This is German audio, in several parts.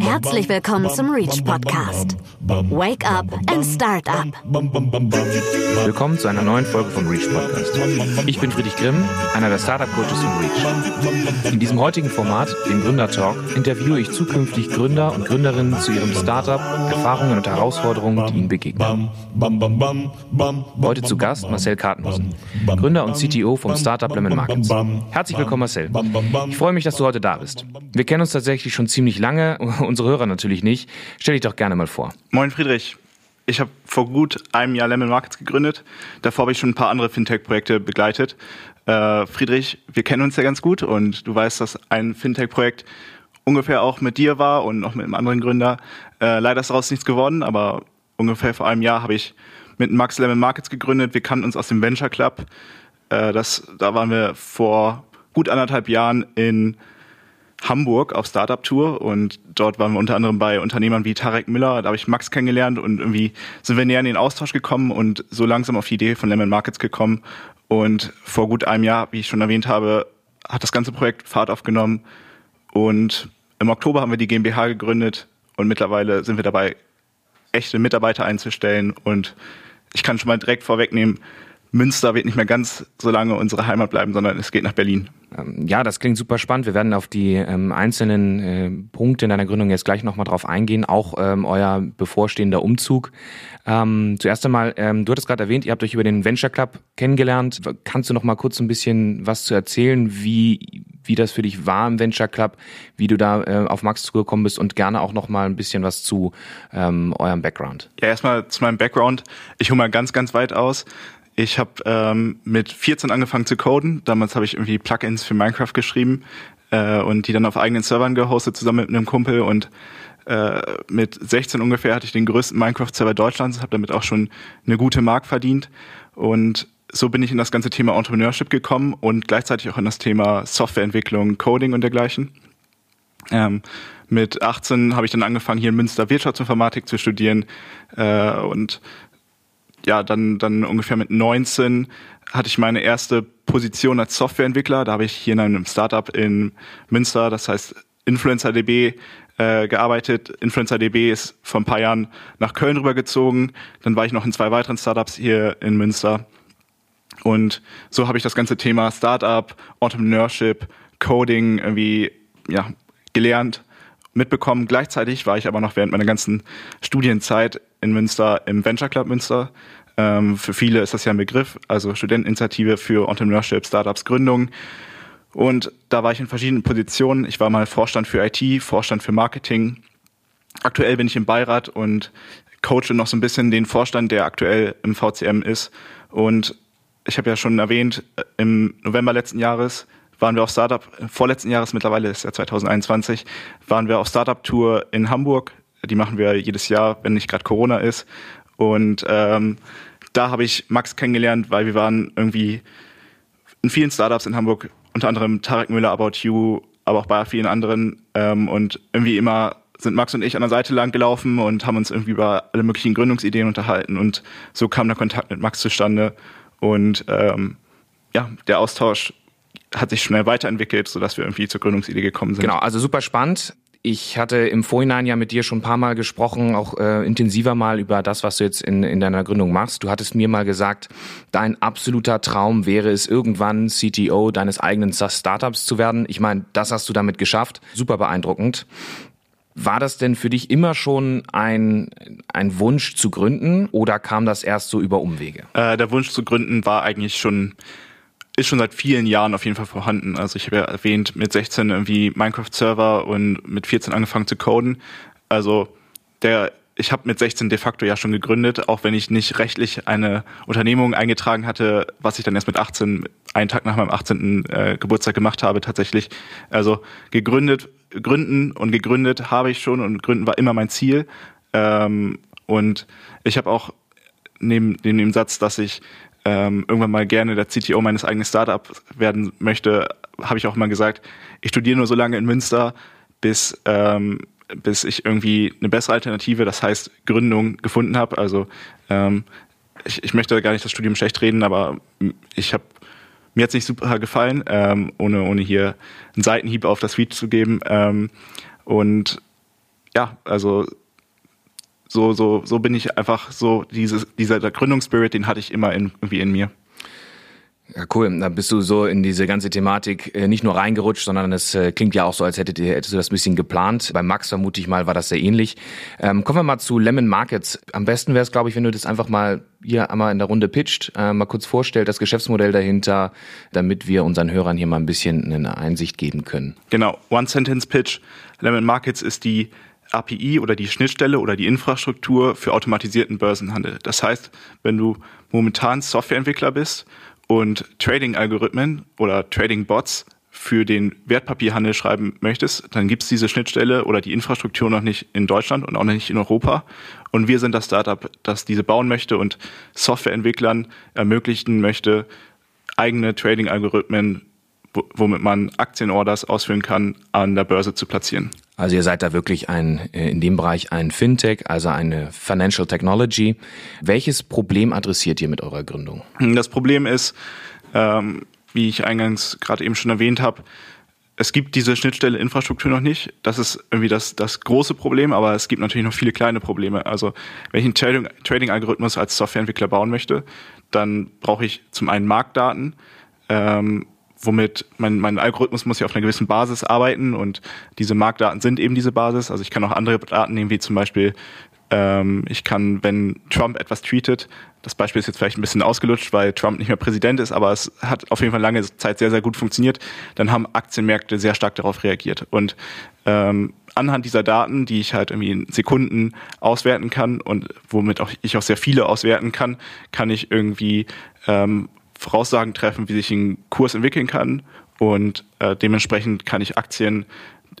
Herzlich willkommen zum Reach Podcast. Wake up and start up. Willkommen zu einer neuen Folge vom Reach Podcast. Ich bin Friedrich Grimm, einer der Startup Coaches von Reach. In diesem heutigen Format, dem Gründer Talk, interviewe ich zukünftig Gründer und Gründerinnen zu ihrem Startup, Erfahrungen und Herausforderungen, die ihnen begegnen. Heute zu Gast Marcel Kartenhusen, Gründer und CTO vom Startup Lemon Markets. Herzlich willkommen, Marcel. Ich freue mich, dass du heute da bist. Wir kennen uns tatsächlich schon ziemlich lange, unsere Hörer natürlich nicht. Stell dich doch gerne mal vor. Moin Friedrich. Ich habe vor gut einem Jahr Lemon Markets gegründet. Davor habe ich schon ein paar andere Fintech-Projekte begleitet. Äh, Friedrich, wir kennen uns ja ganz gut und du weißt, dass ein Fintech-Projekt ungefähr auch mit dir war und noch mit einem anderen Gründer. Äh, leider ist daraus nichts geworden, aber ungefähr vor einem Jahr habe ich mit Max Lemon Markets gegründet. Wir kannten uns aus dem Venture Club. Äh, das, da waren wir vor gut anderthalb Jahren in Hamburg auf Startup-Tour und dort waren wir unter anderem bei Unternehmern wie Tarek Müller, da habe ich Max kennengelernt und irgendwie sind wir näher in den Austausch gekommen und so langsam auf die Idee von Lemon Markets gekommen. Und vor gut einem Jahr, wie ich schon erwähnt habe, hat das ganze Projekt Fahrt aufgenommen und im Oktober haben wir die GmbH gegründet und mittlerweile sind wir dabei, echte Mitarbeiter einzustellen. Und ich kann schon mal direkt vorwegnehmen, Münster wird nicht mehr ganz so lange unsere Heimat bleiben, sondern es geht nach Berlin. Ähm, ja, das klingt super spannend. Wir werden auf die ähm, einzelnen äh, Punkte in deiner Gründung jetzt gleich nochmal drauf eingehen, auch ähm, euer bevorstehender Umzug. Ähm, zuerst einmal, ähm, du hattest gerade erwähnt, ihr habt euch über den Venture Club kennengelernt. Kannst du noch mal kurz ein bisschen was zu erzählen, wie, wie das für dich war im Venture Club, wie du da äh, auf Max zugekommen bist und gerne auch noch mal ein bisschen was zu ähm, eurem Background? Ja, erstmal zu meinem Background. Ich hole mal ganz, ganz weit aus. Ich habe ähm, mit 14 angefangen zu coden. Damals habe ich irgendwie Plugins für Minecraft geschrieben äh, und die dann auf eigenen Servern gehostet zusammen mit einem Kumpel und äh, mit 16 ungefähr hatte ich den größten Minecraft-Server Deutschlands, habe damit auch schon eine gute Mark verdient und so bin ich in das ganze Thema Entrepreneurship gekommen und gleichzeitig auch in das Thema Softwareentwicklung, Coding und dergleichen. Ähm, mit 18 habe ich dann angefangen, hier in Münster Wirtschaftsinformatik zu studieren äh, und ja, dann, dann ungefähr mit 19 hatte ich meine erste Position als Softwareentwickler. Da habe ich hier in einem Startup in Münster, das heißt InfluencerDB, äh, gearbeitet. InfluencerDB ist vor ein paar Jahren nach Köln rübergezogen. Dann war ich noch in zwei weiteren Startups hier in Münster. Und so habe ich das ganze Thema Startup, Entrepreneurship, Coding irgendwie ja, gelernt, mitbekommen. Gleichzeitig war ich aber noch während meiner ganzen Studienzeit in Münster im Venture Club Münster. Ähm, für viele ist das ja ein Begriff, also Studenteninitiative für Entrepreneurship, Startups, Gründung. Und da war ich in verschiedenen Positionen. Ich war mal Vorstand für IT, Vorstand für Marketing. Aktuell bin ich im Beirat und coache noch so ein bisschen den Vorstand, der aktuell im VCM ist. Und ich habe ja schon erwähnt, im November letzten Jahres waren wir auf Startup, vorletzten Jahres mittlerweile ist ja 2021, waren wir auf Startup Tour in Hamburg die machen wir jedes Jahr, wenn nicht gerade Corona ist. Und ähm, da habe ich Max kennengelernt, weil wir waren irgendwie in vielen Startups in Hamburg, unter anderem Tarek Müller, About You, aber auch bei vielen anderen. Ähm, und irgendwie immer sind Max und ich an der Seite lang gelaufen und haben uns irgendwie über alle möglichen Gründungsideen unterhalten. Und so kam der Kontakt mit Max zustande. Und ähm, ja, der Austausch hat sich schnell weiterentwickelt, sodass wir irgendwie zur Gründungsidee gekommen sind. Genau, also super spannend. Ich hatte im Vorhinein ja mit dir schon ein paar Mal gesprochen, auch äh, intensiver mal über das, was du jetzt in, in deiner Gründung machst. Du hattest mir mal gesagt, dein absoluter Traum wäre es, irgendwann CTO deines eigenen Startups zu werden. Ich meine, das hast du damit geschafft. Super beeindruckend. War das denn für dich immer schon ein, ein Wunsch zu gründen oder kam das erst so über Umwege? Äh, der Wunsch zu gründen war eigentlich schon ist schon seit vielen Jahren auf jeden Fall vorhanden. Also ich habe ja erwähnt, mit 16 irgendwie Minecraft-Server und mit 14 angefangen zu coden. Also der, ich habe mit 16 de facto ja schon gegründet, auch wenn ich nicht rechtlich eine Unternehmung eingetragen hatte, was ich dann erst mit 18, einen Tag nach meinem 18. Äh, Geburtstag gemacht habe tatsächlich. Also gegründet, gründen und gegründet habe ich schon und gründen war immer mein Ziel. Ähm, und ich habe auch neben, neben dem Satz, dass ich ähm, irgendwann mal gerne der CTO meines eigenen Startups werden möchte, habe ich auch mal gesagt, ich studiere nur so lange in Münster, bis, ähm, bis ich irgendwie eine bessere Alternative, das heißt Gründung, gefunden habe. Also ähm, ich, ich möchte gar nicht das Studium schlecht reden, aber ich habe mir hat es nicht super gefallen, ähm, ohne, ohne hier einen Seitenhieb auf das Feed zu geben. Ähm, Und ja, also so, so, so bin ich einfach so, dieses, dieser Gründungsspirit, den hatte ich immer in, irgendwie in mir. Ja, cool. Da bist du so in diese ganze Thematik äh, nicht nur reingerutscht, sondern es äh, klingt ja auch so, als hättet ihr, hättest du das ein bisschen geplant. Bei Max vermute ich mal, war das sehr ähnlich. Ähm, kommen wir mal zu Lemon Markets. Am besten wäre es, glaube ich, wenn du das einfach mal hier einmal in der Runde pitcht, äh, mal kurz vorstellt, das Geschäftsmodell dahinter, damit wir unseren Hörern hier mal ein bisschen eine Einsicht geben können. Genau. One-Sentence-Pitch. Lemon Markets ist die API oder die Schnittstelle oder die Infrastruktur für automatisierten Börsenhandel. Das heißt, wenn du momentan Softwareentwickler bist und Trading-Algorithmen oder Trading-Bots für den Wertpapierhandel schreiben möchtest, dann gibt es diese Schnittstelle oder die Infrastruktur noch nicht in Deutschland und auch noch nicht in Europa. Und wir sind das Startup, das diese bauen möchte und Softwareentwicklern ermöglichen möchte, eigene Trading-Algorithmen, womit man Aktienorders ausführen kann, an der Börse zu platzieren. Also ihr seid da wirklich ein, äh, in dem Bereich ein Fintech, also eine Financial Technology. Welches Problem adressiert ihr mit eurer Gründung? Das Problem ist, ähm, wie ich eingangs gerade eben schon erwähnt habe, es gibt diese Schnittstelle Infrastruktur noch nicht. Das ist irgendwie das, das große Problem, aber es gibt natürlich noch viele kleine Probleme. Also wenn ich einen Trading-Algorithmus als Softwareentwickler bauen möchte, dann brauche ich zum einen Marktdaten, ähm, womit mein, mein Algorithmus muss ja auf einer gewissen Basis arbeiten und diese Marktdaten sind eben diese Basis. Also ich kann auch andere Daten nehmen, wie zum Beispiel ähm, ich kann, wenn Trump etwas tweetet, das Beispiel ist jetzt vielleicht ein bisschen ausgelutscht, weil Trump nicht mehr Präsident ist, aber es hat auf jeden Fall lange Zeit sehr, sehr gut funktioniert, dann haben Aktienmärkte sehr stark darauf reagiert. Und ähm, anhand dieser Daten, die ich halt irgendwie in Sekunden auswerten kann und womit auch ich auch sehr viele auswerten kann, kann ich irgendwie ähm, Voraussagen treffen, wie sich ein Kurs entwickeln kann und äh, dementsprechend kann ich Aktien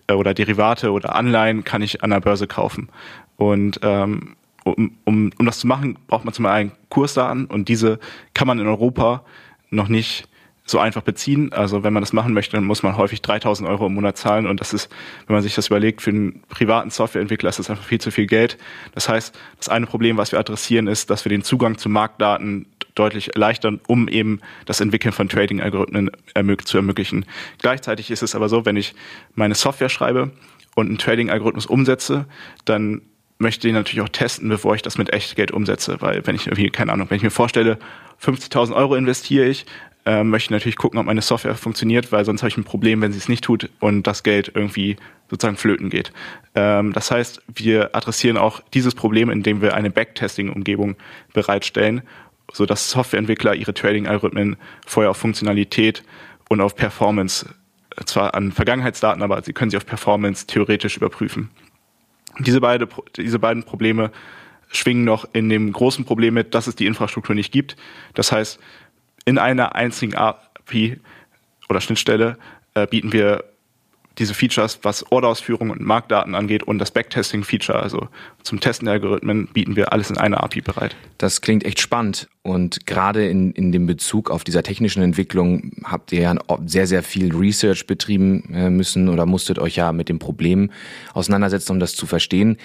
äh, oder Derivate oder Anleihen kann ich an der Börse kaufen. Und ähm, um, um, um das zu machen, braucht man zum einen Kursdaten und diese kann man in Europa noch nicht so einfach beziehen. Also wenn man das machen möchte, dann muss man häufig 3000 Euro im Monat zahlen und das ist, wenn man sich das überlegt, für einen privaten Softwareentwickler ist das einfach viel zu viel Geld. Das heißt, das eine Problem, was wir adressieren, ist, dass wir den Zugang zu Marktdaten deutlich erleichtern, um eben das Entwickeln von Trading-Algorithmen zu ermöglichen. Gleichzeitig ist es aber so, wenn ich meine Software schreibe und einen Trading-Algorithmus umsetze, dann möchte ich natürlich auch testen, bevor ich das mit Echtgeld umsetze, weil wenn ich irgendwie, keine Ahnung, wenn ich mir vorstelle, 50.000 Euro investiere ich, äh, möchte ich natürlich gucken, ob meine Software funktioniert, weil sonst habe ich ein Problem, wenn sie es nicht tut und das Geld irgendwie sozusagen flöten geht. Ähm, das heißt, wir adressieren auch dieses Problem, indem wir eine Backtesting-Umgebung bereitstellen so dass Softwareentwickler ihre Trading-Algorithmen vorher auf Funktionalität und auf Performance, äh, zwar an Vergangenheitsdaten, aber sie können sie auf Performance theoretisch überprüfen. Diese, beide, diese beiden Probleme schwingen noch in dem großen Problem mit, dass es die Infrastruktur nicht gibt. Das heißt, in einer einzigen API oder Schnittstelle äh, bieten wir diese Features, was Orderausführung und Marktdaten angeht und das Backtesting-Feature, also zum Testen der Algorithmen, bieten wir alles in einer API bereit. Das klingt echt spannend und gerade in, in dem Bezug auf dieser technischen Entwicklung habt ihr ja sehr, sehr viel Research betrieben äh, müssen oder musstet euch ja mit dem Problem auseinandersetzen, um das zu verstehen.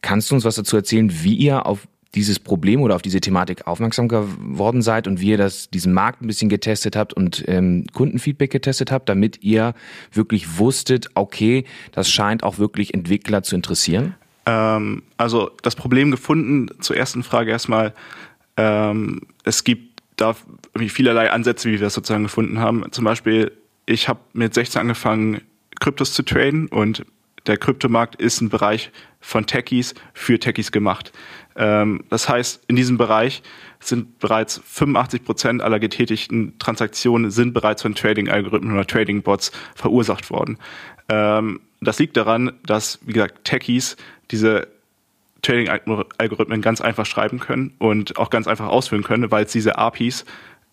Kannst du uns was dazu erzählen, wie ihr auf dieses Problem oder auf diese Thematik aufmerksam geworden seid und wie ihr das, diesen Markt ein bisschen getestet habt und ähm, Kundenfeedback getestet habt, damit ihr wirklich wusstet, okay, das scheint auch wirklich Entwickler zu interessieren? Ähm, also das Problem gefunden, zur ersten Frage erstmal, ähm, es gibt da vielerlei Ansätze, wie wir das sozusagen gefunden haben. Zum Beispiel, ich habe mit 16 angefangen, Kryptos zu traden und der Kryptomarkt ist ein Bereich von Techies für Techies gemacht. Ähm, das heißt, in diesem Bereich sind bereits 85 Prozent aller getätigten Transaktionen sind bereits von Trading-Algorithmen oder Trading-Bots verursacht worden. Ähm, das liegt daran, dass, wie gesagt, Techies diese Trading-Algorithmen ganz einfach schreiben können und auch ganz einfach ausführen können, weil es diese APIs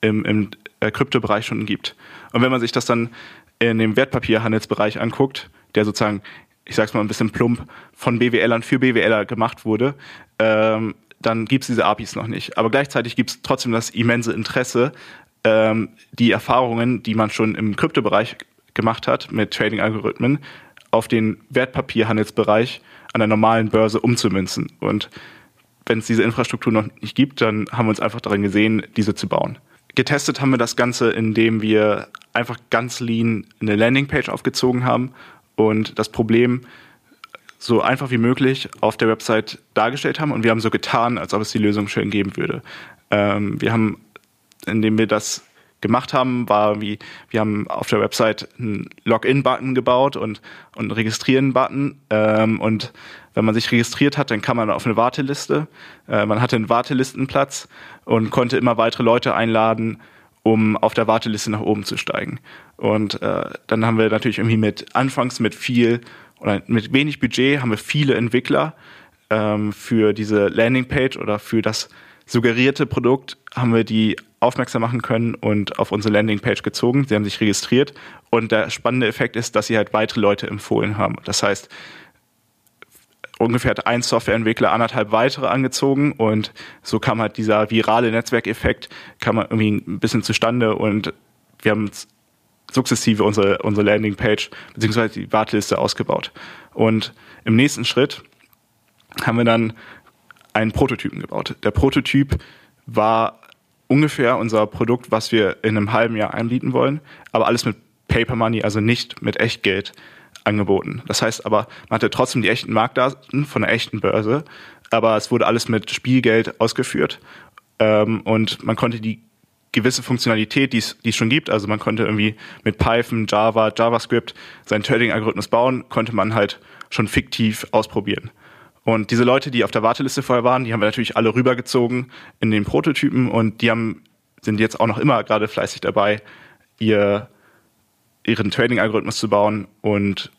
im, im äh, Kryptobereich schon gibt. Und wenn man sich das dann in dem Wertpapierhandelsbereich anguckt, der sozusagen ich sag's mal ein bisschen plump, von BWLern für BWLer gemacht wurde, ähm, dann gibt's diese APIs noch nicht. Aber gleichzeitig gibt's trotzdem das immense Interesse, ähm, die Erfahrungen, die man schon im Kryptobereich gemacht hat mit Trading-Algorithmen, auf den Wertpapierhandelsbereich an der normalen Börse umzumünzen. Und wenn es diese Infrastruktur noch nicht gibt, dann haben wir uns einfach darin gesehen, diese zu bauen. Getestet haben wir das Ganze, indem wir einfach ganz lean eine Landingpage aufgezogen haben und das Problem so einfach wie möglich auf der Website dargestellt haben und wir haben so getan, als ob es die Lösung schön geben würde. Ähm, wir haben, indem wir das gemacht haben, war wie, wir haben auf der Website einen Login-Button gebaut und, und einen Registrieren-Button. Ähm, und wenn man sich registriert hat, dann kam man auf eine Warteliste. Äh, man hatte einen Wartelistenplatz und konnte immer weitere Leute einladen, um auf der Warteliste nach oben zu steigen. Und äh, dann haben wir natürlich irgendwie mit anfangs mit viel oder mit wenig Budget haben wir viele Entwickler ähm, für diese Landingpage oder für das suggerierte Produkt haben wir die aufmerksam machen können und auf unsere Landingpage gezogen. Sie haben sich registriert und der spannende Effekt ist, dass sie halt weitere Leute empfohlen haben. Das heißt, ungefähr hat ein Softwareentwickler anderthalb weitere angezogen und so kam halt dieser virale Netzwerkeffekt, kam irgendwie ein bisschen zustande und wir haben sukzessive unsere, unsere Landingpage beziehungsweise die Warteliste ausgebaut. Und im nächsten Schritt haben wir dann einen Prototypen gebaut. Der Prototyp war ungefähr unser Produkt, was wir in einem halben Jahr anbieten wollen, aber alles mit Paper Money, also nicht mit Echtgeld angeboten. Das heißt aber, man hatte trotzdem die echten Marktdaten von der echten Börse, aber es wurde alles mit Spielgeld ausgeführt ähm, und man konnte die gewisse Funktionalität, die es schon gibt, also man konnte irgendwie mit Python, Java, JavaScript seinen Trading-Algorithmus bauen, konnte man halt schon fiktiv ausprobieren. Und diese Leute, die auf der Warteliste vorher waren, die haben wir natürlich alle rübergezogen in den Prototypen und die haben, sind jetzt auch noch immer gerade fleißig dabei, ihr, ihren Trading-Algorithmus zu bauen und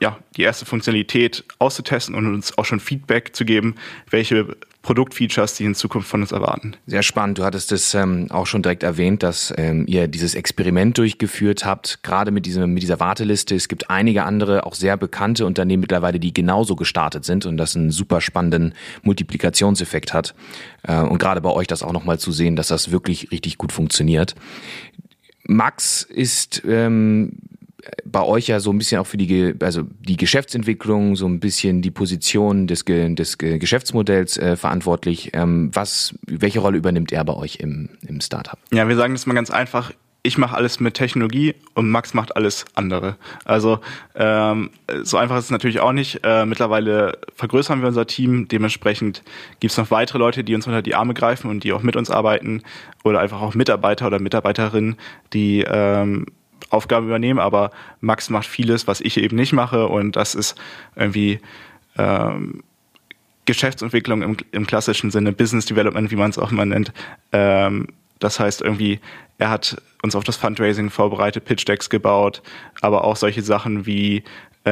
ja, die erste Funktionalität auszutesten und uns auch schon Feedback zu geben, welche Produktfeatures, die in Zukunft von uns erwarten. Sehr spannend. Du hattest es ähm, auch schon direkt erwähnt, dass ähm, ihr dieses Experiment durchgeführt habt, gerade mit, diesem, mit dieser Warteliste. Es gibt einige andere, auch sehr bekannte Unternehmen mittlerweile, die genauso gestartet sind und das einen super spannenden Multiplikationseffekt hat. Äh, und gerade bei euch das auch nochmal zu sehen, dass das wirklich richtig gut funktioniert. Max ist ähm, bei euch ja so ein bisschen auch für die, also die Geschäftsentwicklung, so ein bisschen die Position des, des Geschäftsmodells äh, verantwortlich. Ähm, was, welche Rolle übernimmt er bei euch im, im Startup? Ja, wir sagen das mal ganz einfach. Ich mache alles mit Technologie und Max macht alles andere. Also ähm, so einfach ist es natürlich auch nicht. Äh, mittlerweile vergrößern wir unser Team. Dementsprechend gibt es noch weitere Leute, die uns unter die Arme greifen und die auch mit uns arbeiten oder einfach auch Mitarbeiter oder Mitarbeiterinnen, die ähm, Aufgaben übernehmen, aber Max macht vieles, was ich eben nicht mache und das ist irgendwie ähm, Geschäftsentwicklung im, im klassischen Sinne, Business Development, wie man es auch immer nennt. Ähm, das heißt irgendwie, er hat uns auf das Fundraising vorbereitet, Pitch Decks gebaut, aber auch solche Sachen wie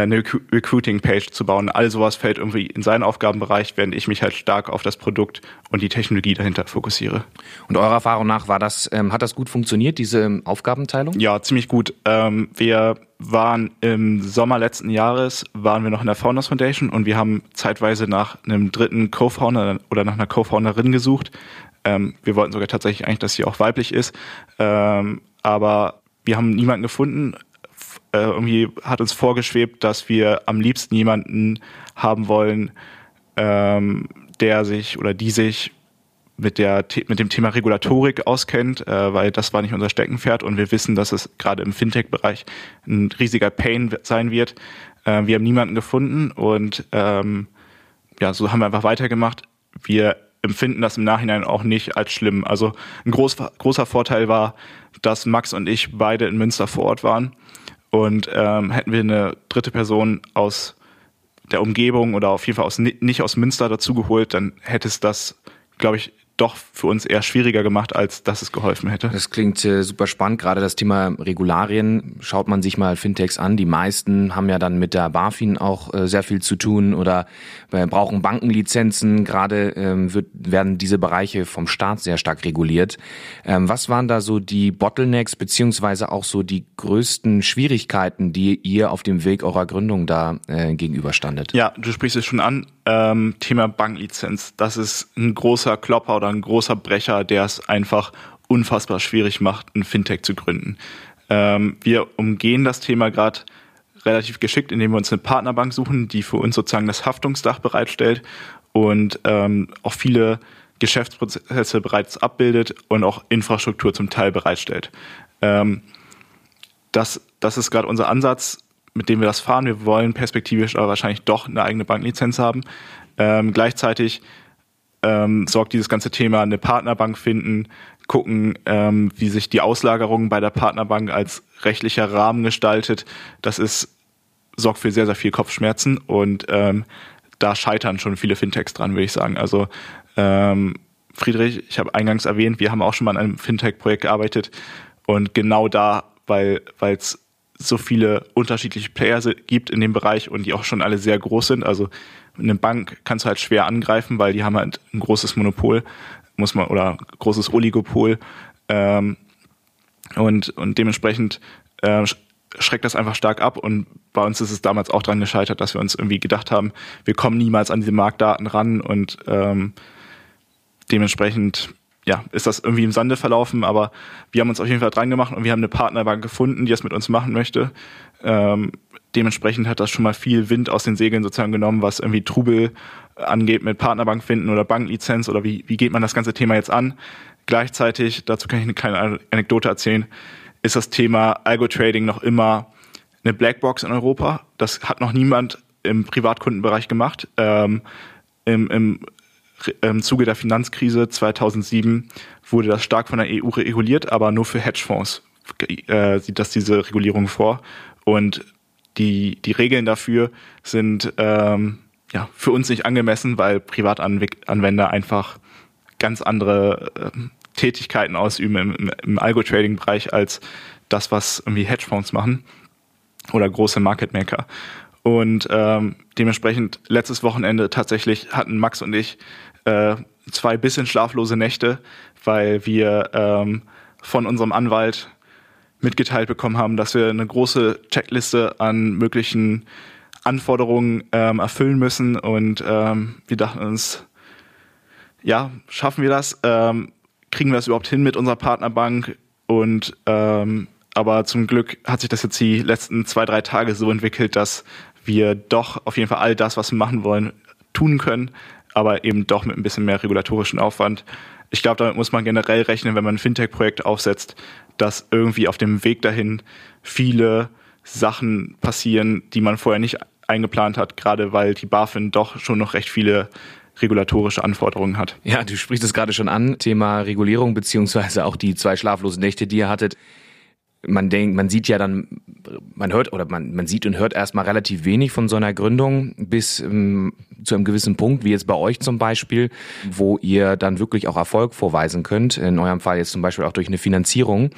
eine Recruiting-Page zu bauen. All sowas fällt irgendwie in seinen Aufgabenbereich, während ich mich halt stark auf das Produkt und die Technologie dahinter fokussiere. Und eurer Erfahrung nach war das, ähm, hat das gut funktioniert, diese Aufgabenteilung? Ja, ziemlich gut. Ähm, wir waren im Sommer letzten Jahres, waren wir noch in der Founders Foundation und wir haben zeitweise nach einem dritten Co-Founder oder nach einer Co-Founderin gesucht. Ähm, wir wollten sogar tatsächlich eigentlich, dass sie auch weiblich ist. Ähm, aber wir haben niemanden gefunden äh, irgendwie hat uns vorgeschwebt, dass wir am liebsten jemanden haben wollen, ähm, der sich oder die sich mit der mit dem Thema Regulatorik auskennt, äh, weil das war nicht unser Steckenpferd und wir wissen, dass es gerade im Fintech-Bereich ein riesiger Pain sein wird. Äh, wir haben niemanden gefunden und ähm, ja, so haben wir einfach weitergemacht. Wir empfinden das im Nachhinein auch nicht als schlimm. Also ein groß, großer Vorteil war, dass Max und ich beide in Münster vor Ort waren und ähm, hätten wir eine dritte Person aus der Umgebung oder auf jeden Fall aus, nicht aus Münster dazugeholt, dann hätte es das, glaube ich, doch für uns eher schwieriger gemacht, als dass es geholfen hätte. Das klingt äh, super spannend. Gerade das Thema Regularien schaut man sich mal Fintechs an. Die meisten haben ja dann mit der BaFin auch äh, sehr viel zu tun oder äh, brauchen Bankenlizenzen. Gerade ähm, wird, werden diese Bereiche vom Staat sehr stark reguliert. Ähm, was waren da so die Bottlenecks beziehungsweise auch so die größten Schwierigkeiten, die ihr auf dem Weg eurer Gründung da äh, gegenüberstandet? Ja, du sprichst es schon an. Ähm, Thema Banklizenz. Das ist ein großer Klopper oder ein großer Brecher, der es einfach unfassbar schwierig macht, ein Fintech zu gründen. Ähm, wir umgehen das Thema gerade relativ geschickt, indem wir uns eine Partnerbank suchen, die für uns sozusagen das Haftungsdach bereitstellt und ähm, auch viele Geschäftsprozesse bereits abbildet und auch Infrastruktur zum Teil bereitstellt. Ähm, das, das ist gerade unser Ansatz mit dem wir das fahren. Wir wollen perspektivisch aber wahrscheinlich doch eine eigene Banklizenz haben. Ähm, gleichzeitig ähm, sorgt dieses ganze Thema eine Partnerbank finden, gucken, ähm, wie sich die Auslagerung bei der Partnerbank als rechtlicher Rahmen gestaltet. Das ist sorgt für sehr sehr viel Kopfschmerzen und ähm, da scheitern schon viele Fintechs dran, würde ich sagen. Also ähm, Friedrich, ich habe eingangs erwähnt, wir haben auch schon mal an einem Fintech-Projekt gearbeitet und genau da, weil es so viele unterschiedliche Player gibt in dem Bereich und die auch schon alle sehr groß sind. Also eine Bank kannst du halt schwer angreifen, weil die haben halt ein großes Monopol, muss man, oder großes Oligopol. Ähm, und, und dementsprechend äh, schreckt das einfach stark ab. Und bei uns ist es damals auch dran gescheitert, dass wir uns irgendwie gedacht haben, wir kommen niemals an diese Marktdaten ran und ähm, dementsprechend ja, ist das irgendwie im Sande verlaufen, aber wir haben uns auf jeden Fall dran gemacht und wir haben eine Partnerbank gefunden, die das mit uns machen möchte. Ähm, dementsprechend hat das schon mal viel Wind aus den Segeln sozusagen genommen, was irgendwie Trubel angeht mit Partnerbank finden oder Banklizenz oder wie, wie geht man das ganze Thema jetzt an. Gleichzeitig, dazu kann ich eine kleine Anekdote erzählen, ist das Thema Algo-Trading noch immer eine Blackbox in Europa. Das hat noch niemand im Privatkundenbereich gemacht. Ähm, im, im im Zuge der Finanzkrise 2007 wurde das stark von der EU reguliert, aber nur für Hedgefonds äh, sieht das diese Regulierung vor. Und die, die Regeln dafür sind ähm, ja, für uns nicht angemessen, weil Privatanwender einfach ganz andere äh, Tätigkeiten ausüben im, im, Algo-Trading-Bereich als das, was irgendwie Hedgefonds machen oder große Market Maker. Und ähm, dementsprechend letztes Wochenende tatsächlich hatten Max und ich äh, zwei bisschen schlaflose Nächte, weil wir ähm, von unserem Anwalt mitgeteilt bekommen haben, dass wir eine große Checkliste an möglichen Anforderungen ähm, erfüllen müssen. Und ähm, wir dachten uns, ja, schaffen wir das? Ähm, kriegen wir das überhaupt hin mit unserer Partnerbank? Und ähm, aber zum Glück hat sich das jetzt die letzten zwei, drei Tage so entwickelt, dass wir doch auf jeden Fall all das, was wir machen wollen, tun können, aber eben doch mit ein bisschen mehr regulatorischen Aufwand. Ich glaube, damit muss man generell rechnen, wenn man ein Fintech-Projekt aufsetzt, dass irgendwie auf dem Weg dahin viele Sachen passieren, die man vorher nicht eingeplant hat, gerade weil die BaFin doch schon noch recht viele regulatorische Anforderungen hat. Ja, du sprichst es gerade schon an, Thema Regulierung beziehungsweise auch die zwei schlaflosen Nächte, die ihr hattet man denkt, man sieht ja dann, man hört oder man, man sieht und hört erstmal relativ wenig von so einer Gründung bis ähm, zu einem gewissen Punkt, wie jetzt bei euch zum Beispiel, wo ihr dann wirklich auch Erfolg vorweisen könnt. In eurem Fall jetzt zum Beispiel auch durch eine Finanzierung.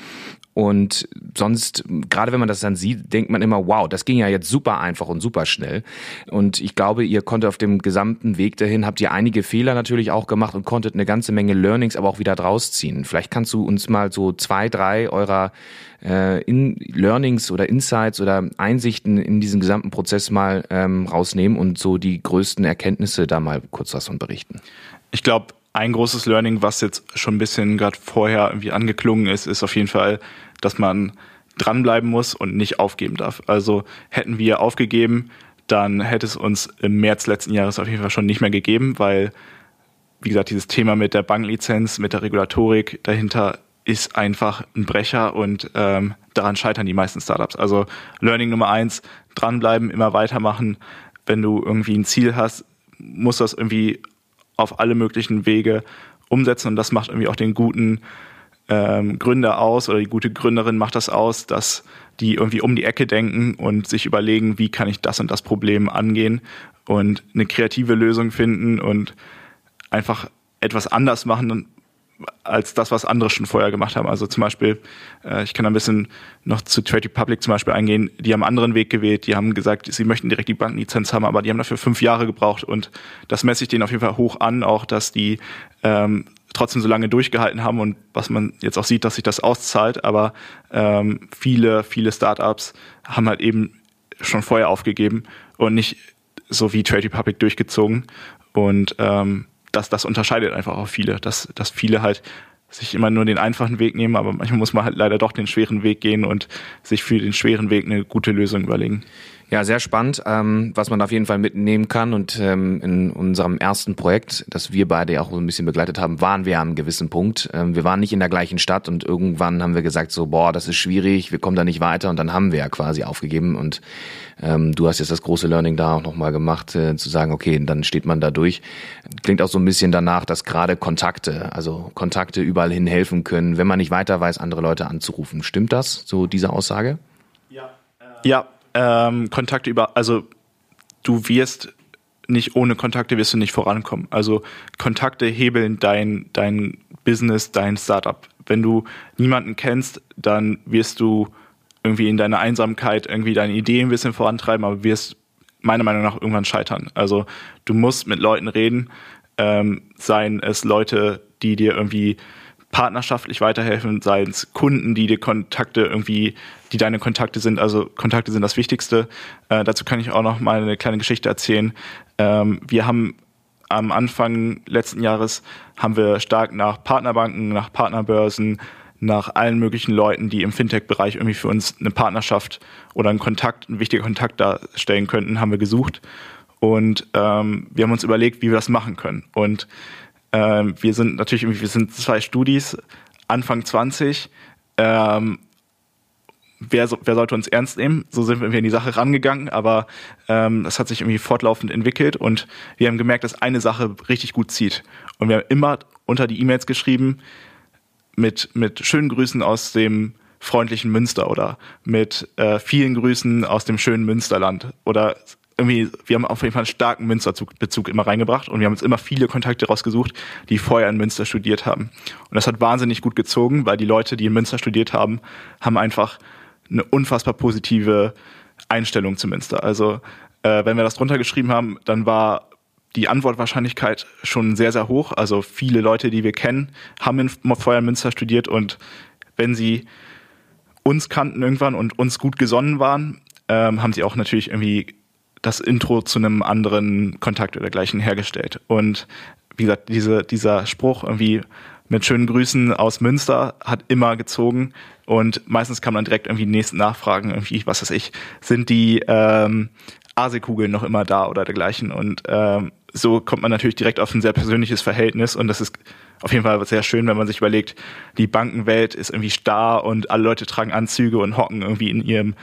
Und sonst, gerade wenn man das dann sieht, denkt man immer, wow, das ging ja jetzt super einfach und super schnell. Und ich glaube, ihr konntet auf dem gesamten Weg dahin, habt ihr einige Fehler natürlich auch gemacht und konntet eine ganze Menge Learnings aber auch wieder draus ziehen. Vielleicht kannst du uns mal so zwei, drei eurer äh, in Learnings oder Insights oder Einsichten in diesen gesamten Prozess mal ähm, rausnehmen und so die größten Erkenntnisse da mal kurz was von berichten. Ich glaube, ein großes Learning, was jetzt schon ein bisschen gerade vorher irgendwie angeklungen ist, ist auf jeden Fall, dass man dranbleiben muss und nicht aufgeben darf. Also hätten wir aufgegeben, dann hätte es uns im März letzten Jahres auf jeden Fall schon nicht mehr gegeben, weil, wie gesagt, dieses Thema mit der Banklizenz, mit der Regulatorik dahinter ist einfach ein Brecher und ähm, daran scheitern die meisten Startups. Also Learning Nummer eins, dranbleiben, immer weitermachen. Wenn du irgendwie ein Ziel hast, musst du das irgendwie auf alle möglichen Wege umsetzen und das macht irgendwie auch den guten ähm, Gründer aus oder die gute Gründerin macht das aus, dass die irgendwie um die Ecke denken und sich überlegen, wie kann ich das und das Problem angehen und eine kreative Lösung finden und einfach etwas anders machen als das, was andere schon vorher gemacht haben. Also zum Beispiel, äh, ich kann ein bisschen noch zu Trade Republic zum Beispiel eingehen, die haben einen anderen Weg gewählt, die haben gesagt, sie möchten direkt die Bankenlizenz haben, aber die haben dafür fünf Jahre gebraucht. Und das messe ich denen auf jeden Fall hoch an, auch dass die ähm, trotzdem so lange durchgehalten haben und was man jetzt auch sieht, dass sich das auszahlt, aber ähm, viele, viele Startups haben halt eben schon vorher aufgegeben und nicht so wie Trade Republic durchgezogen und ähm, das, das unterscheidet einfach auch viele, dass, dass viele halt sich immer nur den einfachen Weg nehmen, aber manchmal muss man halt leider doch den schweren Weg gehen und sich für den schweren Weg eine gute Lösung überlegen. Ja, sehr spannend, ähm, was man auf jeden Fall mitnehmen kann. Und ähm, in unserem ersten Projekt, das wir beide ja auch ein bisschen begleitet haben, waren wir an einem gewissen Punkt. Ähm, wir waren nicht in der gleichen Stadt und irgendwann haben wir gesagt, so, boah, das ist schwierig, wir kommen da nicht weiter. Und dann haben wir ja quasi aufgegeben. Und ähm, du hast jetzt das große Learning da auch nochmal gemacht, äh, zu sagen, okay, dann steht man da durch. Klingt auch so ein bisschen danach, dass gerade Kontakte, also Kontakte überall hin helfen können, wenn man nicht weiter weiß, andere Leute anzurufen. Stimmt das, so diese Aussage? Ja. Äh ja ähm, Kontakte über, also du wirst nicht ohne Kontakte wirst du nicht vorankommen. Also Kontakte hebeln dein, dein Business, dein Startup. Wenn du niemanden kennst, dann wirst du irgendwie in deiner Einsamkeit irgendwie deine Ideen ein bisschen vorantreiben, aber wirst meiner Meinung nach irgendwann scheitern. Also du musst mit Leuten reden, ähm, seien es Leute, die dir irgendwie partnerschaftlich weiterhelfen, seien es Kunden, die dir Kontakte irgendwie, die deine Kontakte sind. Also Kontakte sind das Wichtigste. Äh, dazu kann ich auch noch mal eine kleine Geschichte erzählen. Ähm, wir haben am Anfang letzten Jahres haben wir stark nach Partnerbanken, nach Partnerbörsen, nach allen möglichen Leuten, die im Fintech-Bereich irgendwie für uns eine Partnerschaft oder einen Kontakt, einen wichtigen Kontakt darstellen könnten, haben wir gesucht. Und ähm, wir haben uns überlegt, wie wir das machen können. Und ähm, wir sind natürlich wir sind zwei Studis, Anfang 20. Ähm, wer, wer sollte uns ernst nehmen? So sind wir in die Sache rangegangen, aber ähm, das hat sich irgendwie fortlaufend entwickelt und wir haben gemerkt, dass eine Sache richtig gut zieht. Und wir haben immer unter die E-Mails geschrieben mit, mit schönen Grüßen aus dem freundlichen Münster oder mit äh, vielen Grüßen aus dem schönen Münsterland oder irgendwie, wir haben auf jeden Fall einen starken Münsterbezug immer reingebracht und wir haben uns immer viele Kontakte rausgesucht, die vorher in Münster studiert haben. Und das hat wahnsinnig gut gezogen, weil die Leute, die in Münster studiert haben, haben einfach eine unfassbar positive Einstellung zu Münster. Also äh, wenn wir das drunter geschrieben haben, dann war die Antwortwahrscheinlichkeit schon sehr, sehr hoch. Also viele Leute, die wir kennen, haben in, vorher in Münster studiert und wenn sie uns kannten irgendwann und uns gut gesonnen waren, ähm, haben sie auch natürlich irgendwie das Intro zu einem anderen Kontakt oder dergleichen hergestellt. Und wie gesagt, diese, dieser Spruch irgendwie mit schönen Grüßen aus Münster hat immer gezogen. Und meistens kann man direkt irgendwie die nächsten nachfragen, irgendwie, was weiß ich, sind die ähm, Asekugeln noch immer da oder dergleichen? Und ähm, so kommt man natürlich direkt auf ein sehr persönliches Verhältnis. Und das ist auf jeden Fall sehr schön, wenn man sich überlegt, die Bankenwelt ist irgendwie starr und alle Leute tragen Anzüge und hocken irgendwie in ihrem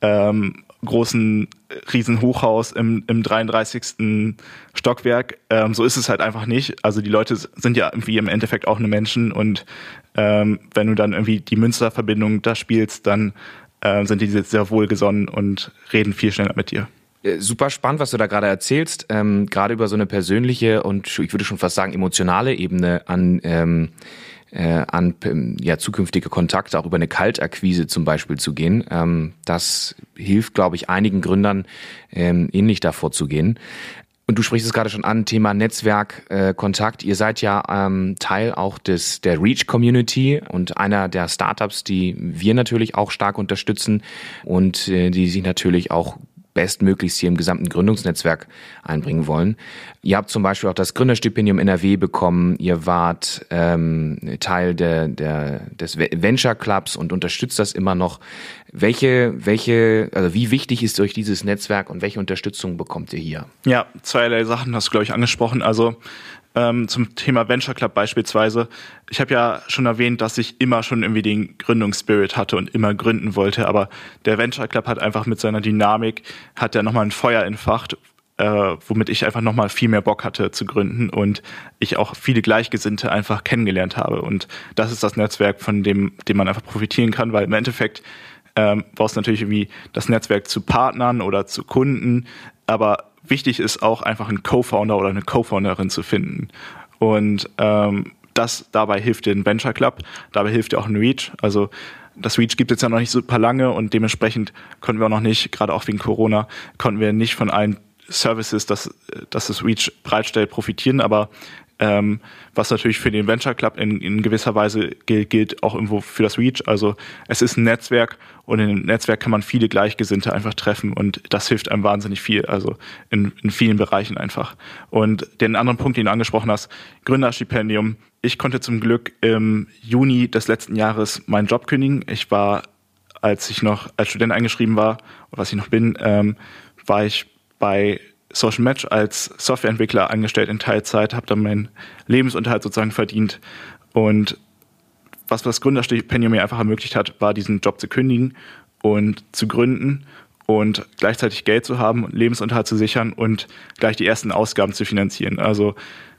ähm, großen Riesenhochhaus im, im 33. Stockwerk. Ähm, so ist es halt einfach nicht. Also die Leute sind ja irgendwie im Endeffekt auch eine Menschen und ähm, wenn du dann irgendwie die Münsterverbindung da spielst, dann äh, sind die sehr wohlgesonnen und reden viel schneller mit dir. Äh, super spannend, was du da gerade erzählst, ähm, gerade über so eine persönliche und ich würde schon fast sagen emotionale Ebene an ähm, äh, an ähm, ja, zukünftige Kontakte, auch über eine Kaltakquise zum Beispiel zu gehen. Ähm, das hilft, glaube ich, einigen Gründern ähm, ähnlich davor zu gehen. Und du sprichst es gerade schon an, Thema Netzwerk, äh, Kontakt. Ihr seid ja ähm, Teil auch des der Reach Community und einer der Startups, die wir natürlich auch stark unterstützen und äh, die sich natürlich auch bestmöglichst hier im gesamten Gründungsnetzwerk einbringen wollen. Ihr habt zum Beispiel auch das Gründerstipendium NRW bekommen. Ihr wart ähm, Teil der, der, des Venture Clubs und unterstützt das immer noch. Welche, welche, also wie wichtig ist euch dieses Netzwerk und welche Unterstützung bekommt ihr hier? Ja, zweierlei Sachen hast du, glaube ich, angesprochen. Also ähm, zum Thema Venture Club beispielsweise. Ich habe ja schon erwähnt, dass ich immer schon irgendwie den Gründungsspirit hatte und immer gründen wollte, aber der Venture Club hat einfach mit seiner Dynamik, hat ja nochmal ein Feuer entfacht, äh, womit ich einfach nochmal viel mehr Bock hatte zu gründen und ich auch viele Gleichgesinnte einfach kennengelernt habe. Und das ist das Netzwerk, von dem, dem man einfach profitieren kann, weil im Endeffekt ähm, brauchst du natürlich irgendwie das Netzwerk zu Partnern oder zu Kunden, aber wichtig ist auch einfach einen Co-Founder oder eine Co-Founderin zu finden. Und ähm, das dabei hilft den Venture Club, dabei hilft dir auch ein Reach. Also das Reach gibt es ja noch nicht super lange und dementsprechend konnten wir auch noch nicht, gerade auch wegen Corona, konnten wir nicht von allen Services, dass, dass das Reach bereitstellt, profitieren, aber ähm, was natürlich für den Venture Club in, in gewisser Weise gilt, gilt auch irgendwo für das Reach. Also es ist ein Netzwerk und in dem Netzwerk kann man viele Gleichgesinnte einfach treffen und das hilft einem wahnsinnig viel, also in, in vielen Bereichen einfach. Und den anderen Punkt, den du angesprochen hast, Gründerstipendium. Ich konnte zum Glück im Juni des letzten Jahres meinen Job kündigen. Ich war als ich noch als Student eingeschrieben war, was ich noch bin, ähm, war ich bei Social Match als Softwareentwickler angestellt in Teilzeit, habe dann meinen Lebensunterhalt sozusagen verdient und was das Gründerstipendium mir einfach ermöglicht hat, war diesen Job zu kündigen und zu gründen und gleichzeitig Geld zu haben Lebensunterhalt zu sichern und gleich die ersten Ausgaben zu finanzieren. Also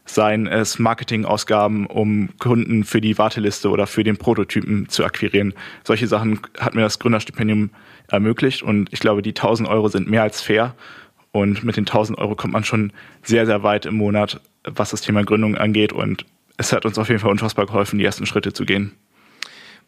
seien es Marketingausgaben, um Kunden für die Warteliste oder für den Prototypen zu akquirieren. Solche Sachen hat mir das Gründerstipendium ermöglicht und ich glaube, die 1000 Euro sind mehr als fair und mit den 1000 Euro kommt man schon sehr, sehr weit im Monat, was das Thema Gründung angeht und es hat uns auf jeden Fall unfassbar geholfen, die ersten Schritte zu gehen.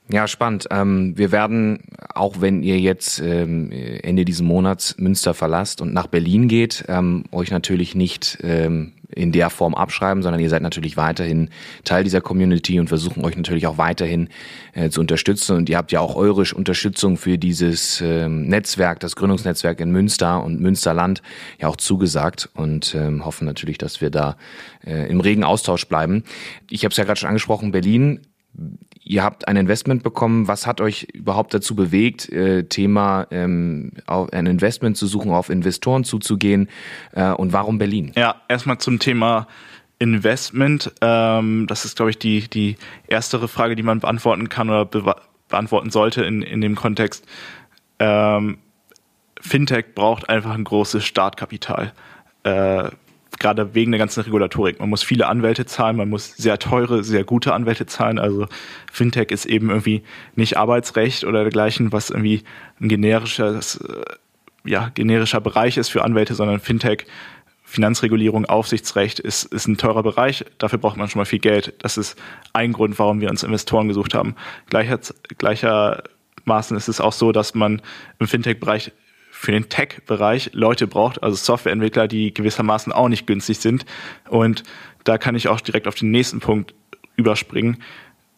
Ja, spannend. Ähm, wir werden, auch wenn ihr jetzt ähm, Ende dieses Monats Münster verlasst und nach Berlin geht, ähm, euch natürlich nicht ähm, in der Form abschreiben, sondern ihr seid natürlich weiterhin Teil dieser Community und versuchen euch natürlich auch weiterhin äh, zu unterstützen. Und ihr habt ja auch eure Unterstützung für dieses ähm, Netzwerk, das Gründungsnetzwerk in Münster und Münsterland ja auch zugesagt und ähm, hoffen natürlich, dass wir da äh, im regen Austausch bleiben. Ich habe es ja gerade schon angesprochen, Berlin Ihr habt ein Investment bekommen. Was hat euch überhaupt dazu bewegt, äh, Thema ähm, auf ein Investment zu suchen, auf Investoren zuzugehen? Äh, und warum Berlin? Ja, erstmal zum Thema Investment. Ähm, das ist, glaube ich, die, die erstere Frage, die man beantworten kann oder be beantworten sollte in, in dem Kontext. Ähm, Fintech braucht einfach ein großes Startkapital. Äh, gerade wegen der ganzen Regulatorik. Man muss viele Anwälte zahlen, man muss sehr teure, sehr gute Anwälte zahlen. Also Fintech ist eben irgendwie nicht Arbeitsrecht oder dergleichen, was irgendwie ein generisches, äh, ja, generischer Bereich ist für Anwälte, sondern Fintech, Finanzregulierung, Aufsichtsrecht ist, ist ein teurer Bereich. Dafür braucht man schon mal viel Geld. Das ist ein Grund, warum wir uns Investoren gesucht haben. Gleicher, gleichermaßen ist es auch so, dass man im Fintech-Bereich für den Tech-Bereich Leute braucht, also Softwareentwickler, die gewissermaßen auch nicht günstig sind. Und da kann ich auch direkt auf den nächsten Punkt überspringen.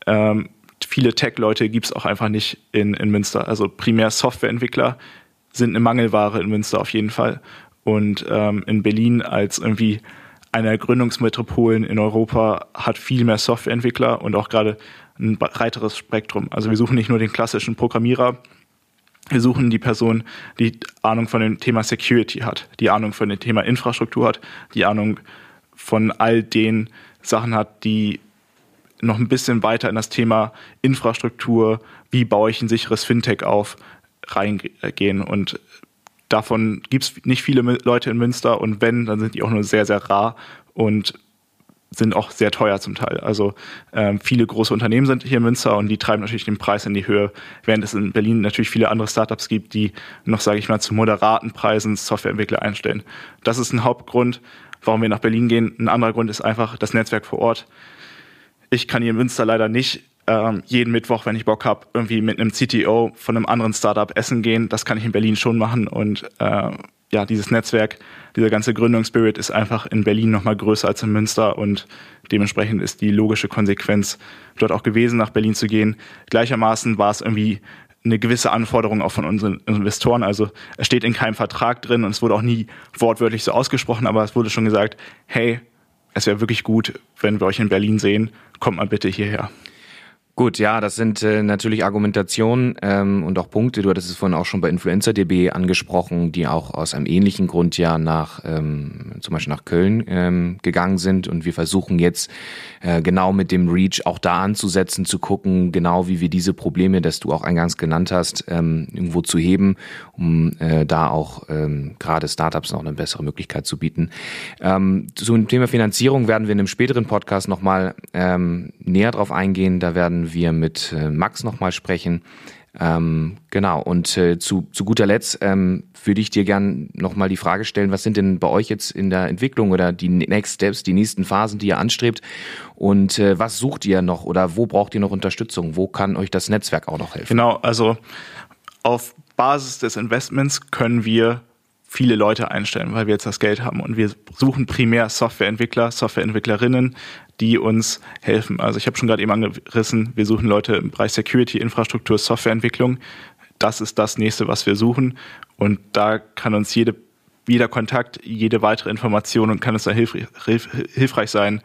Ähm, viele Tech-Leute gibt es auch einfach nicht in, in Münster. Also primär Softwareentwickler sind eine Mangelware in Münster auf jeden Fall. Und ähm, in Berlin als irgendwie einer der Gründungsmetropolen in Europa hat viel mehr Softwareentwickler und auch gerade ein breiteres Spektrum. Also wir suchen nicht nur den klassischen Programmierer, wir suchen die Person, die Ahnung von dem Thema Security hat, die Ahnung von dem Thema Infrastruktur hat, die Ahnung von all den Sachen hat, die noch ein bisschen weiter in das Thema Infrastruktur, wie baue ich ein sicheres Fintech auf, reingehen. Und davon gibt es nicht viele Leute in Münster und wenn, dann sind die auch nur sehr, sehr rar. Und sind auch sehr teuer zum Teil. Also ähm, viele große Unternehmen sind hier in Münster und die treiben natürlich den Preis in die Höhe, während es in Berlin natürlich viele andere Startups gibt, die noch, sage ich mal, zu moderaten Preisen Softwareentwickler einstellen. Das ist ein Hauptgrund, warum wir nach Berlin gehen. Ein anderer Grund ist einfach das Netzwerk vor Ort. Ich kann hier in Münster leider nicht ähm, jeden Mittwoch, wenn ich Bock habe, irgendwie mit einem CTO von einem anderen Startup essen gehen. Das kann ich in Berlin schon machen und äh, ja, dieses Netzwerk, dieser ganze Gründungsspirit ist einfach in Berlin nochmal größer als in Münster und dementsprechend ist die logische Konsequenz dort auch gewesen, nach Berlin zu gehen. Gleichermaßen war es irgendwie eine gewisse Anforderung auch von unseren Investoren. Also es steht in keinem Vertrag drin und es wurde auch nie wortwörtlich so ausgesprochen, aber es wurde schon gesagt, hey, es wäre wirklich gut, wenn wir euch in Berlin sehen, kommt mal bitte hierher. Gut, ja, das sind äh, natürlich Argumentationen ähm, und auch Punkte. Du hattest es vorhin auch schon bei InfluencerDB angesprochen, die auch aus einem ähnlichen Grund ja nach ähm, zum Beispiel nach Köln ähm, gegangen sind. Und wir versuchen jetzt äh, genau mit dem Reach auch da anzusetzen, zu gucken, genau wie wir diese Probleme, das du auch eingangs genannt hast, ähm, irgendwo zu heben, um äh, da auch ähm, gerade Startups noch eine bessere Möglichkeit zu bieten. Ähm, zum Thema Finanzierung werden wir in einem späteren Podcast nochmal ähm, näher drauf eingehen. Da werden wir mit äh, Max nochmal sprechen. Ähm, genau, und äh, zu, zu guter Letzt ähm, würde ich dir gern nochmal die Frage stellen, was sind denn bei euch jetzt in der Entwicklung oder die Next Steps, die nächsten Phasen, die ihr anstrebt und äh, was sucht ihr noch oder wo braucht ihr noch Unterstützung? Wo kann euch das Netzwerk auch noch helfen? Genau, also auf Basis des Investments können wir viele Leute einstellen, weil wir jetzt das Geld haben. Und wir suchen primär Softwareentwickler, Softwareentwicklerinnen, die uns helfen. Also ich habe schon gerade eben angerissen, wir suchen Leute im Bereich Security, Infrastruktur, Softwareentwicklung. Das ist das nächste, was wir suchen. Und da kann uns jede, jeder Kontakt, jede weitere Information und kann es da hilf, hilf, hilfreich sein,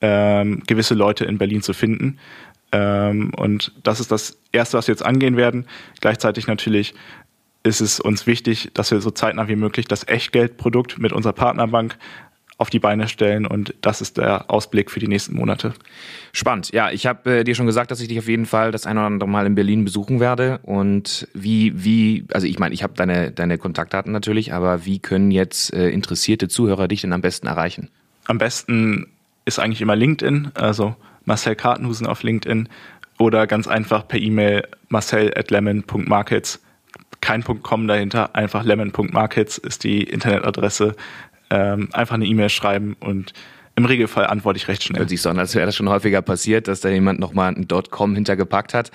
ähm, gewisse Leute in Berlin zu finden. Ähm, und das ist das Erste, was wir jetzt angehen werden. Gleichzeitig natürlich ist es uns wichtig, dass wir so zeitnah wie möglich das Echtgeldprodukt mit unserer Partnerbank auf die Beine stellen und das ist der Ausblick für die nächsten Monate. Spannend. Ja, ich habe äh, dir schon gesagt, dass ich dich auf jeden Fall das ein oder andere Mal in Berlin besuchen werde und wie wie also ich meine, ich habe deine deine Kontaktdaten natürlich, aber wie können jetzt äh, interessierte Zuhörer dich denn am besten erreichen? Am besten ist eigentlich immer LinkedIn, also Marcel Kartenhusen auf LinkedIn oder ganz einfach per E-Mail marcel at lemon.markets. Kein .com dahinter, einfach lemon.markets ist die Internetadresse. Ähm, einfach eine E-Mail schreiben und im Regelfall antworte ich recht schnell. Hört sich so an, als wäre das schon häufiger passiert, dass da jemand nochmal ein .com hintergepackt hat.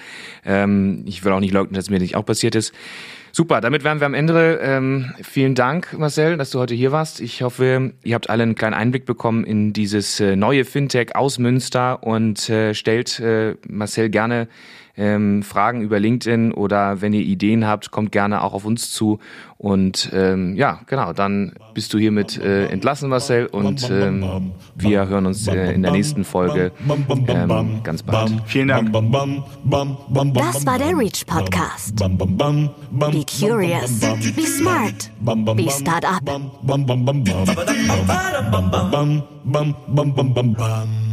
Ähm, ich will auch nicht leugnen, dass mir nicht auch passiert ist. Super, damit wären wir am Ende. Ähm, vielen Dank, Marcel, dass du heute hier warst. Ich hoffe, ihr habt alle einen kleinen Einblick bekommen in dieses äh, neue Fintech aus Münster und äh, stellt äh, Marcel gerne ähm, Fragen über LinkedIn oder wenn ihr Ideen habt, kommt gerne auch auf uns zu. Und ähm, ja, genau, dann bist du hiermit äh, entlassen, Marcel, und ähm, wir hören uns äh, in der nächsten Folge ähm, ganz bald. Vielen Dank. Das war der Reach Podcast. Be curious, be smart, be bum bum